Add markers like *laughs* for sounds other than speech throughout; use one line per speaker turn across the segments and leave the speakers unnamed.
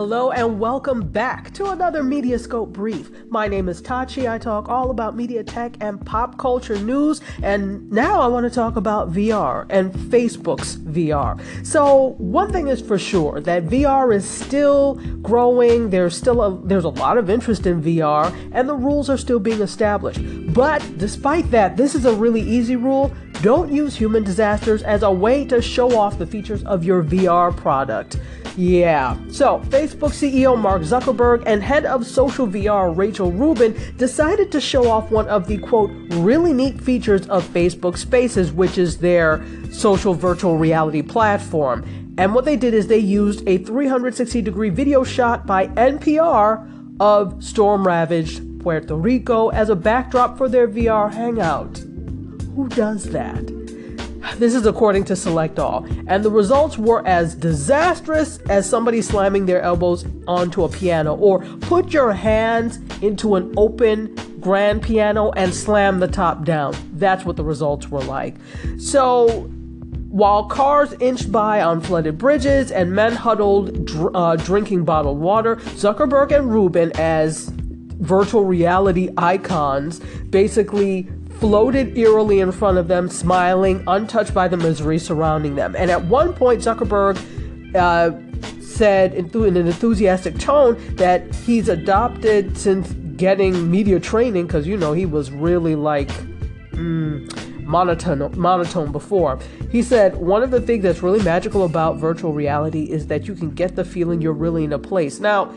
Hello and welcome back to another Mediascope Brief. My name is Tachi. I talk all about media tech and pop culture news, and now I want to talk about VR and Facebook's VR. So, one thing is for sure that VR is still growing. There's still a there's a lot of interest in VR, and the rules are still being established. But despite that, this is a really easy rule. Don't use human disasters as a way to show off the features of your VR product. Yeah. So, Facebook CEO Mark Zuckerberg and head of social VR Rachel Rubin decided to show off one of the quote, really neat features of Facebook Spaces, which is their social virtual reality platform. And what they did is they used a 360 degree video shot by NPR of storm ravaged Puerto Rico as a backdrop for their VR hangout. Who does that? This is according to Select All. And the results were as disastrous as somebody slamming their elbows onto a piano, or put your hands into an open grand piano and slam the top down. That's what the results were like. So, while cars inched by on flooded bridges and men huddled dr- uh, drinking bottled water, Zuckerberg and Rubin, as virtual reality icons, basically floated eerily in front of them, smiling, untouched by the misery surrounding them. And at one point, Zuckerberg uh, said in, an enthusiastic tone that he's adopted since getting media training because, you know, he was really like. Mm, monotone monotone before. He said one of the things that's really magical about virtual reality is that you can get the feeling you're really in a place. Now,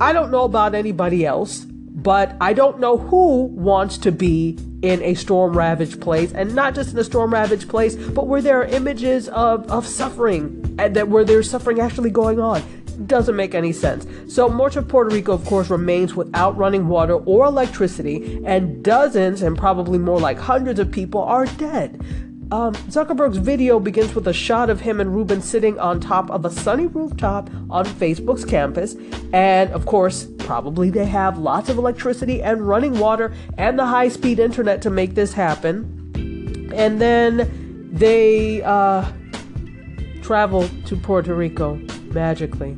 I don't know about anybody else, but I don't know who wants to be in a storm ravaged place and not just in a storm ravaged place but where there are images of, of suffering and that where there's suffering actually going on. Doesn't make any sense. So much of puerto rico of course remains without running water or electricity and dozens and probably more like hundreds of people are dead um, Zuckerberg's video begins with a shot of him and Rubin sitting on top of a sunny rooftop on Facebook's campus. And of course, probably they have lots of electricity and running water and the high speed internet to make this happen. And then they uh, travel to Puerto Rico magically.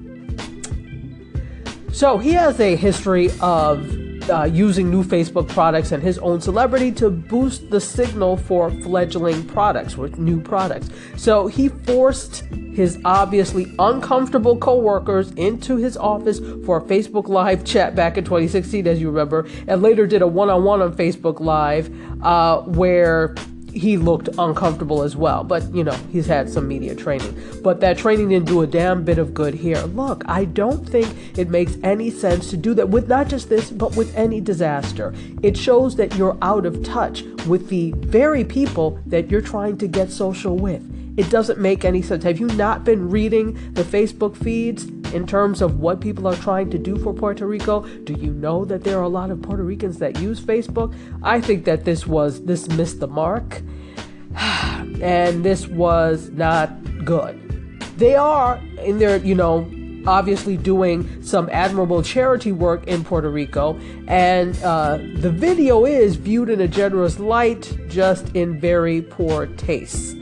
So he has a history of uh, using new Facebook products and his own celebrity to boost the signal for fledgling products with new products. So he forced his obviously uncomfortable coworkers into his office for a Facebook Live chat back in 2016, as you remember, and later did a one-on-one on Facebook Live uh, where he looked uncomfortable as well. But, you know, he's had some media training. But that training didn't do a damn bit of good here. Look, I don't think it makes any sense to do that with not just this, but with any disaster. It shows that you're out of touch with the very people that you're trying to get social with. It doesn't make any sense. Have you not been reading the Facebook feeds in terms of what people are trying to do for Puerto Rico? Do you know that there are a lot of Puerto Ricans that use Facebook? I think that this was this missed the mark. *sighs* and this was not good. They are in their, you know, obviously doing some admirable charity work in Puerto Rico, and uh, the video is viewed in a generous light, just in very poor taste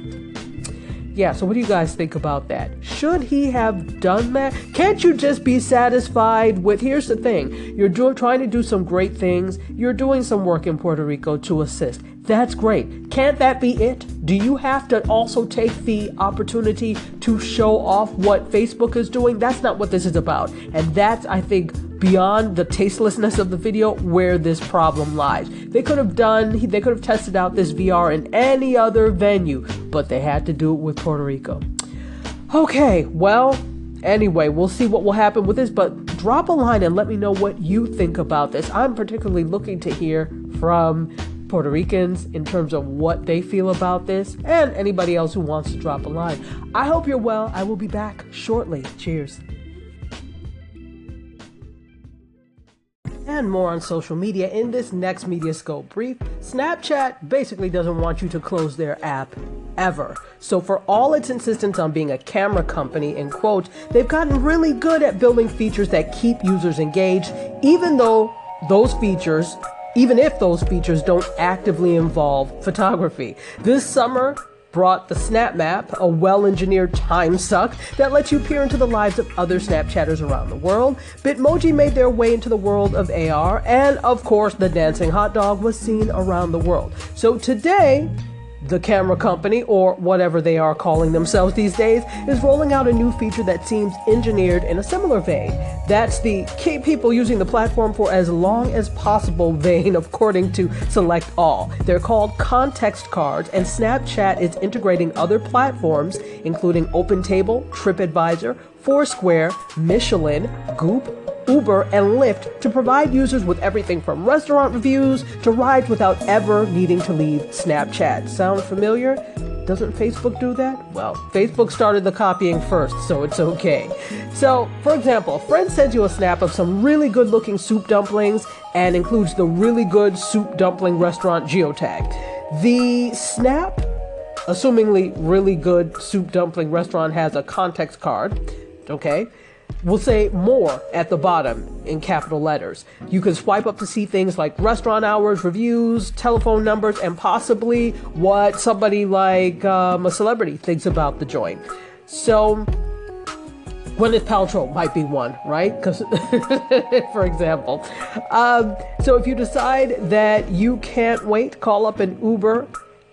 yeah, so what do you guys think about that? Should he have done that? Can't you just be satisfied with here's the thing. You're doing trying to do some great things. You're doing some work in Puerto Rico to assist. That's great. Can't that be it? Do you have to also take the opportunity to show off what Facebook is doing? That's not what this is about. And that's I think beyond the tastelessness of the video where this problem lies. They could have done, they could have tested out this VR in any other venue, but they had to do it with Puerto Rico. Okay, well, anyway, we'll see what will happen with this, but drop a line and let me know what you think about this. I'm particularly looking to hear from Puerto Ricans in terms of what they feel about this and anybody else who wants to drop a line. I hope you're well. I will be back shortly. Cheers. And more on social media in this next Mediascope brief. Snapchat basically doesn't want you to close their app ever. So for all its insistence on being a camera company, in quotes, they've gotten really good at building features that keep users engaged, even though those features even if those features don't actively involve photography. This summer, brought the Snap Map, a well engineered time suck that lets you peer into the lives of other Snapchatters around the world. Bitmoji made their way into the world of AR, and of course, the dancing hot dog was seen around the world. So today, the camera company, or whatever they are calling themselves these days, is rolling out a new feature that seems engineered in a similar vein. That's the keep people using the platform for as long as possible vein, *laughs* according to Select All. They're called context cards, and Snapchat is integrating other platforms, including OpenTable, TripAdvisor, Foursquare, Michelin, Goop, Uber, and Lyft to provide users with everything from restaurant reviews to rides without ever needing to leave Snapchat. Sound familiar? Doesn't Facebook do that? Well, Facebook started the copying first, so it's okay. So, for example, a friend sends you a snap of some really good looking soup dumplings and includes the really good soup dumpling restaurant geotag. The snap, assumingly really good soup dumpling restaurant, has a context card, okay? We'll say more at the bottom in capital letters. You can swipe up to see things like restaurant hours, reviews, telephone numbers, and possibly what somebody like um, a celebrity thinks about the joint. So, Gwyneth Paltrow might be one, right? Because, *laughs* for example, um, so if you decide that you can't wait, call up an Uber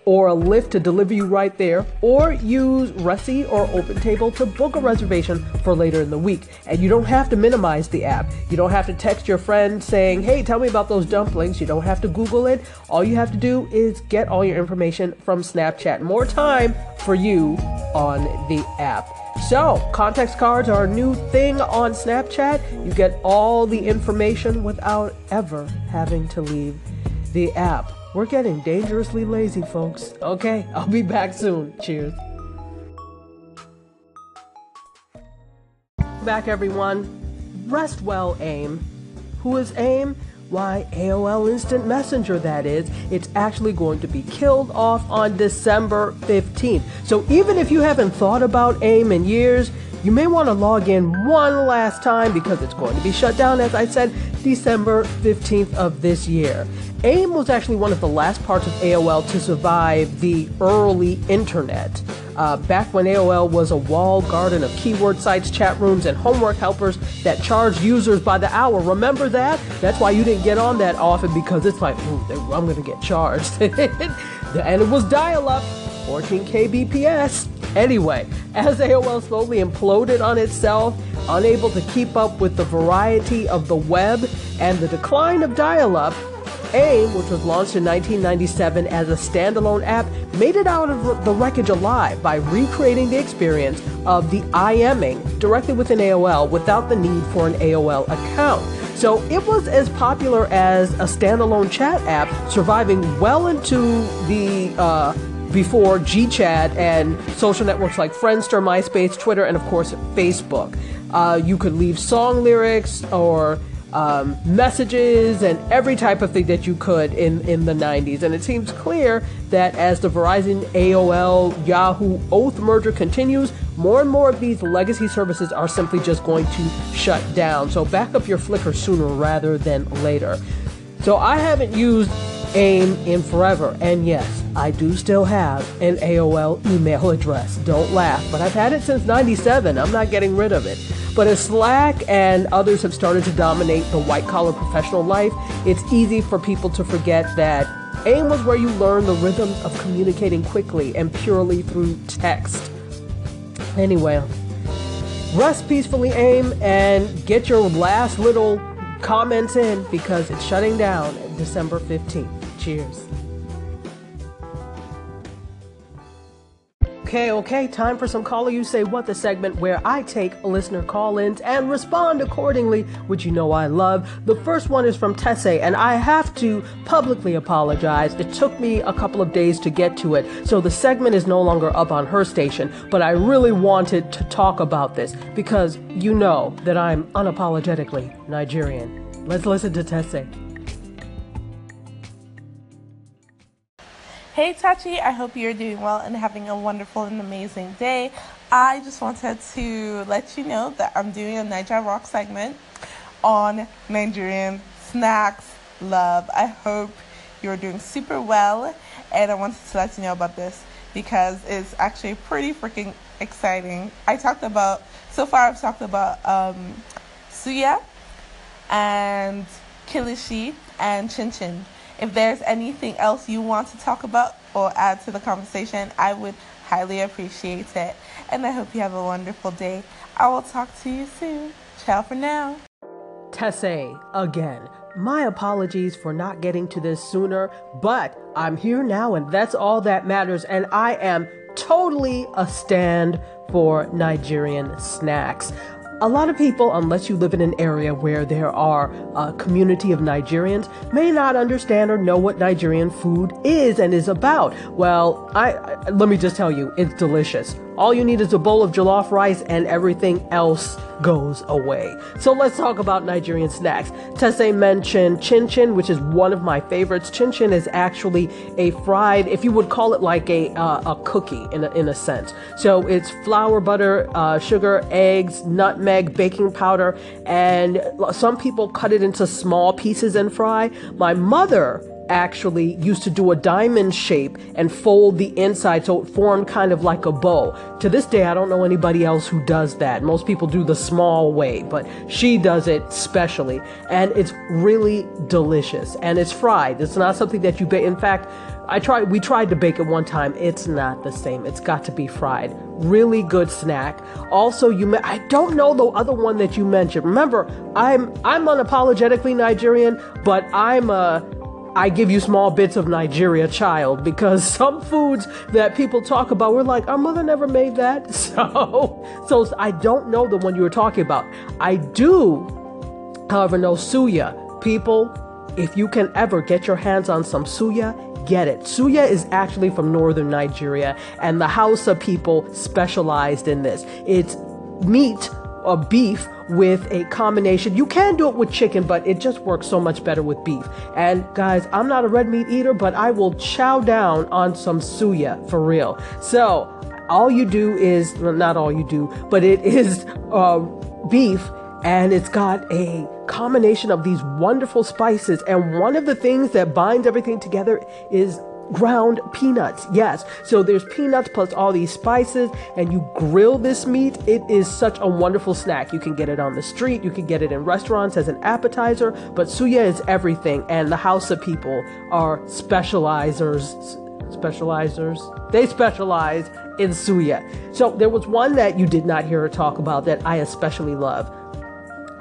or a Lyft to deliver you right there, or use Resy or OpenTable to book a reservation for later in the week. And you don't have to minimize the app. You don't have to text your friend saying, hey, tell me about those dumplings. You don't have to Google it. All you have to do is get all your information from Snapchat. More time for you on the app. So, context cards are a new thing on Snapchat. You get all the information without ever having to leave the app. We're getting dangerously lazy, folks. Okay, I'll be back soon. Cheers. Back, everyone. Rest well, AIM. Who is AIM? Why, AOL Instant Messenger, that is. It's actually going to be killed off on December 15th. So even if you haven't thought about AIM in years, you may want to log in one last time because it's going to be shut down, as I said, December 15th of this year. AIM was actually one of the last parts of AOL to survive the early internet. Uh, back when AOL was a walled garden of keyword sites, chat rooms, and homework helpers that charged users by the hour. Remember that? That's why you didn't get on that often because it's like, ooh, I'm going to get charged. *laughs* and it was dial up, 14 kbps. Anyway, as AOL slowly imploded on itself, unable to keep up with the variety of the web and the decline of dial up, AIM, which was launched in 1997 as a standalone app, made it out of the wreckage alive by recreating the experience of the IMing directly within AOL without the need for an AOL account. So it was as popular as a standalone chat app, surviving well into the uh, before GChat and social networks like Friendster, MySpace, Twitter, and of course Facebook. Uh, you could leave song lyrics or um, messages and every type of thing that you could in, in the 90s. And it seems clear that as the Verizon, AOL, Yahoo oath merger continues, more and more of these legacy services are simply just going to shut down. So back up your Flickr sooner rather than later. So I haven't used AIM in forever, and yes, I do still have an AOL email address. Don't laugh, but I've had it since 97. I'm not getting rid of it. But as Slack and others have started to dominate the white collar professional life, it's easy for people to forget that AIM was where you learn the rhythms of communicating quickly and purely through text. Anyway, rest peacefully, AIM, and get your last little comments in because it's shutting down December 15th. Cheers. Okay, okay, time for some caller you say what the segment where I take listener call ins and respond accordingly, which you know I love. The first one is from Tesse, and I have to publicly apologize. It took me a couple of days to get to it, so the segment is no longer up on her station, but I really wanted to talk about this because you know that I'm unapologetically Nigerian. Let's listen to Tesse.
Hey Tachi, I hope you're doing well and having a wonderful and amazing day. I just wanted to let you know that I'm doing a Niger Rock segment on Nigerian snacks, love. I hope you're doing super well and I wanted to let you know about this. because it's actually pretty freaking exciting. I talked about so far. I've talked about um, suya and kilishi and chin chin. If there's anything else you want to talk about or add to the conversation, I would highly appreciate it. And I hope you have a wonderful day. I will talk to you soon. Ciao for now.
Tesse, again, my apologies for not getting to this sooner, but I'm here now and that's all that matters. And I am totally a stand for Nigerian snacks. A lot of people, unless you live in an area where there are a community of Nigerians, may not understand or know what Nigerian food is and is about. Well, I, I let me just tell you, it's delicious. All you need is a bowl of jollof rice and everything else goes away. So let's talk about Nigerian snacks. Tesse mentioned chin chin, which is one of my favorites. Chin chin is actually a fried, if you would call it like a, uh, a cookie in a, in a sense. So it's flour, butter, uh, sugar, eggs, nutmeg, baking powder, and some people cut it into small pieces and fry. My mother actually used to do a diamond shape and fold the inside so it formed kind of like a bow. To this day, I don't know anybody else who does that. Most people do the small way, but she does it specially. And it's really delicious. And it's fried. It's not something that you bake. In fact, I tried we tried to bake it one time. It's not the same. It's got to be fried. Really good snack. Also, you I don't know the other one that you mentioned. Remember, I'm I'm unapologetically Nigerian, but I'm a I give you small bits of Nigeria child because *laughs* some foods that people talk about, we're like, our mother never made that. *laughs* So, so I don't know the one you were talking about. I do, however, know suya. People, if you can ever get your hands on some suya, get it. Suya is actually from northern Nigeria, and the Hausa people specialized in this. It's meat or beef with a combination. You can do it with chicken, but it just works so much better with beef. And guys, I'm not a red meat eater, but I will chow down on some suya for real. So all you do is, well, not all you do, but it is uh, *laughs* beef and it's got a combination of these wonderful spices. And one of the things that binds everything together is ground peanuts. Yes. So there's peanuts plus all these spices and you grill this meat. It is such a wonderful snack. You can get it on the street. You can get it in restaurants as an appetizer, but suya is everything. And the Hausa people are specializers, specializers. They specialize in suya. So there was one that you did not hear her talk about that I especially love.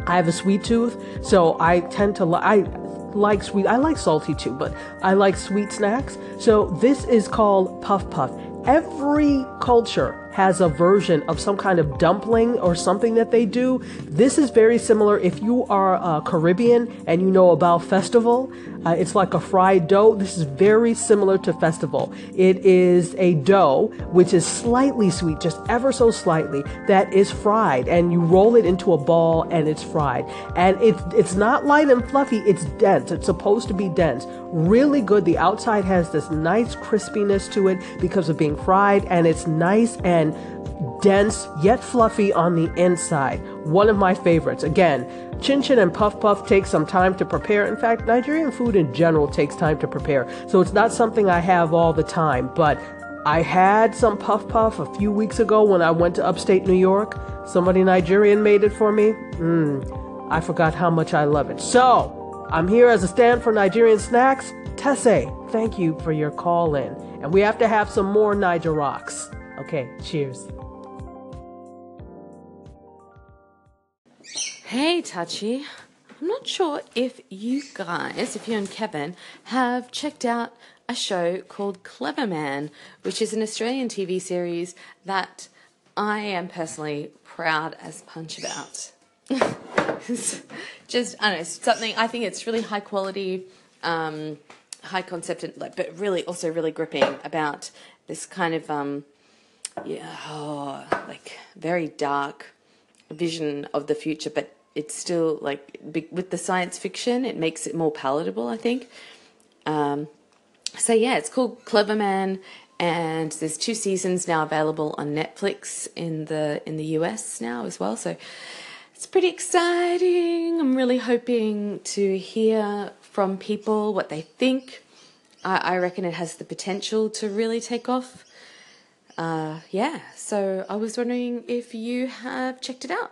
I have a sweet tooth, so I tend to like like sweet. I like salty too, but I like sweet snacks. So this is called puff puff. Every culture has a version of some kind of dumpling or something that they do. This is very similar. If you are uh, Caribbean and you know about festival, uh, it's like a fried dough. This is very similar to festival. It is a dough which is slightly sweet, just ever so slightly, that is fried, and you roll it into a ball and it's fried. And it's it's not light and fluffy. It's dense. It's supposed to be dense. Really good. The outside has this nice crispiness to it because of being fried, and it's nice and dense yet fluffy on the inside. One of my favorites. Again, chin chin and puff puff take some time to prepare. In fact, Nigerian food in general takes time to prepare. So it's not something I have all the time, but I had some puff puff a few weeks ago when I went to upstate New York. Somebody Nigerian made it for me. Mmm, I forgot how much I love it. So, I'm here as a stand for Nigerian snacks. Tesse, thank you for your call in. And we have to have some more Niger Rocks. Okay, cheers.
Hey, Tachi. I'm not sure if you guys, if you and Kevin, have checked out a show called Cleverman, which is an Australian TV series that I am personally proud as punch about. *laughs* just I don't know something. I think it's really high quality, um, high concept, and but really also really gripping about this kind of um, yeah, oh, like very dark vision of the future, but it's still like with the science fiction, it makes it more palatable, I think. Um, so yeah, it's called Cleverman, and there's two seasons now available on Netflix in the in the US now as well. So it's pretty exciting. I'm really hoping to hear from people what they think. I, I reckon it has the potential to really take off uh, yeah, so I was wondering if you have checked it out.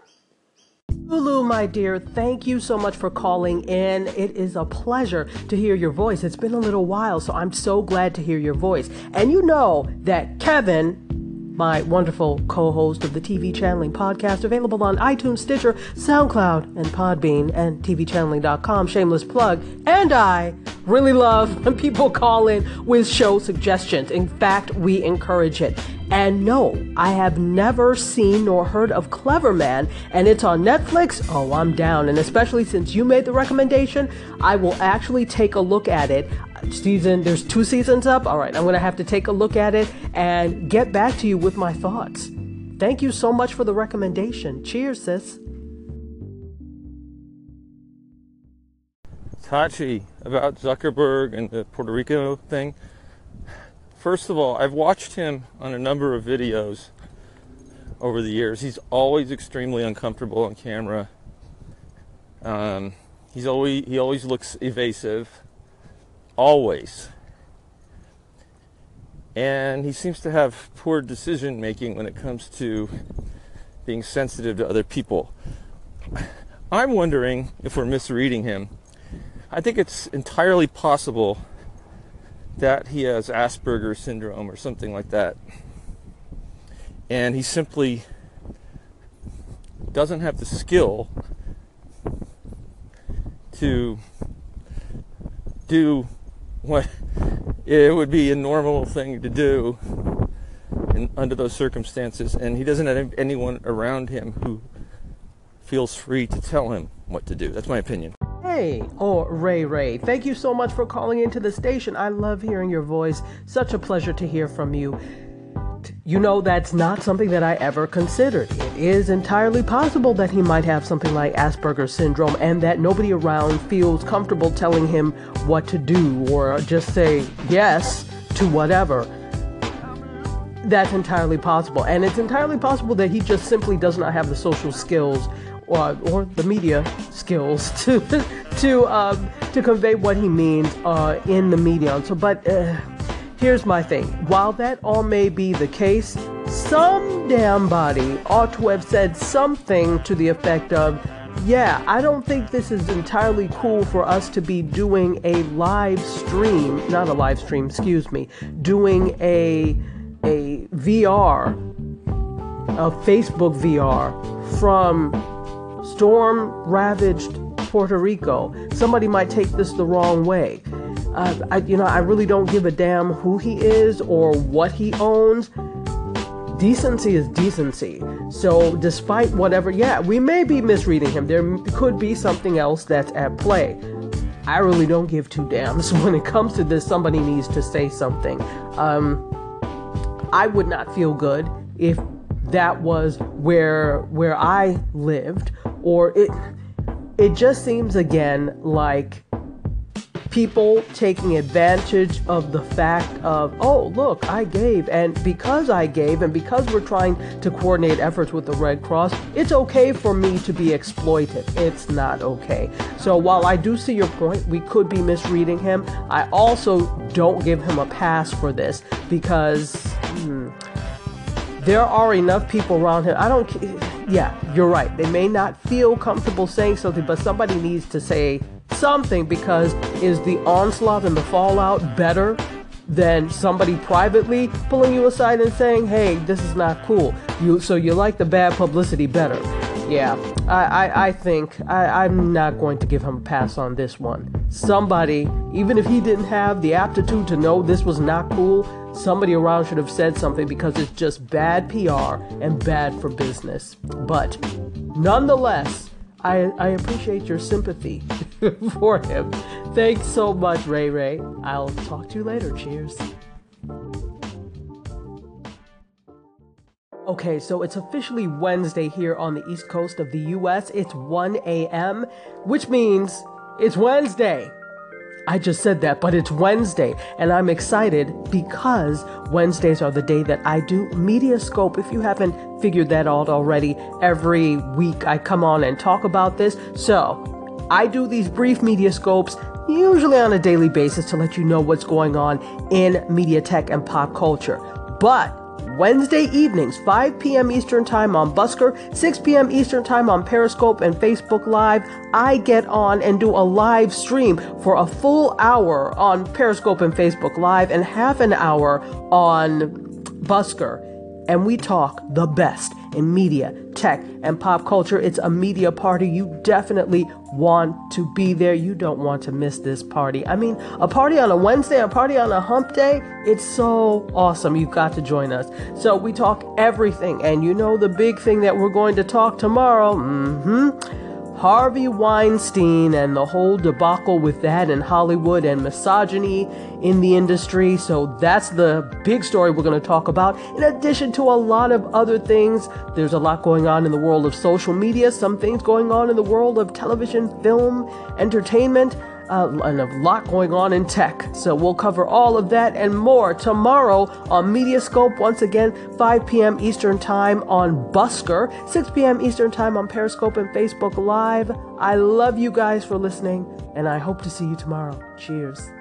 Lulu, my dear, thank you so much for calling in. It is a pleasure to hear your voice. It's been a little while, so I'm so glad to hear your voice. And you know that Kevin, my wonderful co host of the TV Channeling podcast, available on iTunes, Stitcher, SoundCloud, and Podbean, and TVChanneling.com. Shameless plug. And I really love when people call in with show suggestions. In fact, we encourage it. And no, I have never seen nor heard of Cleverman, and it's on Netflix. Oh, I'm down. And especially since you made the recommendation, I will actually take a look at it. Season, there's two seasons up. All right, I'm going to have to take a look at it and get back to you with my thoughts. Thank you so much for the recommendation. Cheers, sis.
Tachi, about Zuckerberg and the Puerto Rico thing. First of all, I've watched him on a number of videos over the years. He's always extremely uncomfortable on camera. Um, he's always he always looks evasive, always. And he seems to have poor decision making when it comes to being sensitive to other people. I'm wondering if we're misreading him. I think it's entirely possible that he has Asperger's syndrome or something like that. And he simply doesn't have the skill to do what it would be a normal thing to do in, under those circumstances. And he doesn't have anyone around him who feels free to tell him what to do. That's my opinion.
Hey, or Ray Ray, thank you so much for calling into the station. I love hearing your voice. Such a pleasure to hear from you. You know, that's not something that I ever considered. It is entirely possible that he might have something like Asperger's syndrome and that nobody around feels comfortable telling him what to do or just say yes to whatever. That's entirely possible. And it's entirely possible that he just simply does not have the social skills or, or the media skills *laughs* to to um, to convey what he means uh, in the media. So, but uh, here's my thing: while that all may be the case, some damn body ought to have said something to the effect of. Yeah, I don't think this is entirely cool for us to be doing a live stream, not a live stream, excuse me, doing a a VR, a Facebook VR from storm ravaged Puerto Rico. Somebody might take this the wrong way. Uh, I, you know, I really don't give a damn who he is or what he owns. Decency is decency. So, despite whatever, yeah, we may be misreading him. There could be something else that's at play. I really don't give two damns. *laughs* When it comes to this, somebody needs to say something. Um, I would not feel good if that was where where I lived or it it just seems again like people taking advantage of the fact of oh look I gave and because I gave and because we're trying to coordinate efforts with the Red Cross it's okay for me to be exploited it's not okay so while I do see your point we could be misreading him I also don't give him a pass for this because hmm, there are enough people around him. I don't. Yeah, you're right. They may not feel comfortable saying something, but somebody needs to say something because is the onslaught and the fallout better than somebody privately pulling you aside and saying, "Hey, this is not cool." You so you like the bad publicity better. Yeah, I, I, I think I, I'm not going to give him a pass on this one. Somebody, even if he didn't have the aptitude to know this was not cool, somebody around should have said something because it's just bad PR and bad for business. But nonetheless, I, I appreciate your sympathy *laughs* for him. Thanks so much, Ray Ray. I'll talk to you later. Cheers. Okay, so it's officially Wednesday here on the East Coast of the US. It's 1 a.m., which means it's Wednesday. I just said that, but it's Wednesday, and I'm excited because Wednesdays are the day that I do Media Scope. If you haven't figured that out already, every week I come on and talk about this. So I do these brief Media Scopes usually on a daily basis, to let you know what's going on in media tech and pop culture. But Wednesday evenings, 5 p.m. Eastern Time on Busker, 6 p.m. Eastern Time on Periscope and Facebook Live. I get on and do a live stream for a full hour on Periscope and Facebook Live and half an hour on Busker and we talk the best in media, tech, and pop culture. It's a media party. You definitely want to be there. You don't want to miss this party. I mean, a party on a Wednesday, a party on a hump day, it's so awesome. You've got to join us. So we talk everything. And you know the big thing that we're going to talk tomorrow? Mm-hmm. Harvey Weinstein and the whole debacle with that in Hollywood and misogyny in the industry. So that's the big story we're going to talk about. In addition to a lot of other things, there's a lot going on in the world of social media, some things going on in the world of television, film, entertainment uh, and a lot going on in tech. So we'll cover all of that and more tomorrow on Mediascope. Once again, 5 p.m. Eastern Time on Busker, 6 p.m. Eastern Time on Periscope and Facebook Live. I love you guys for listening, and I hope to see you tomorrow. Cheers.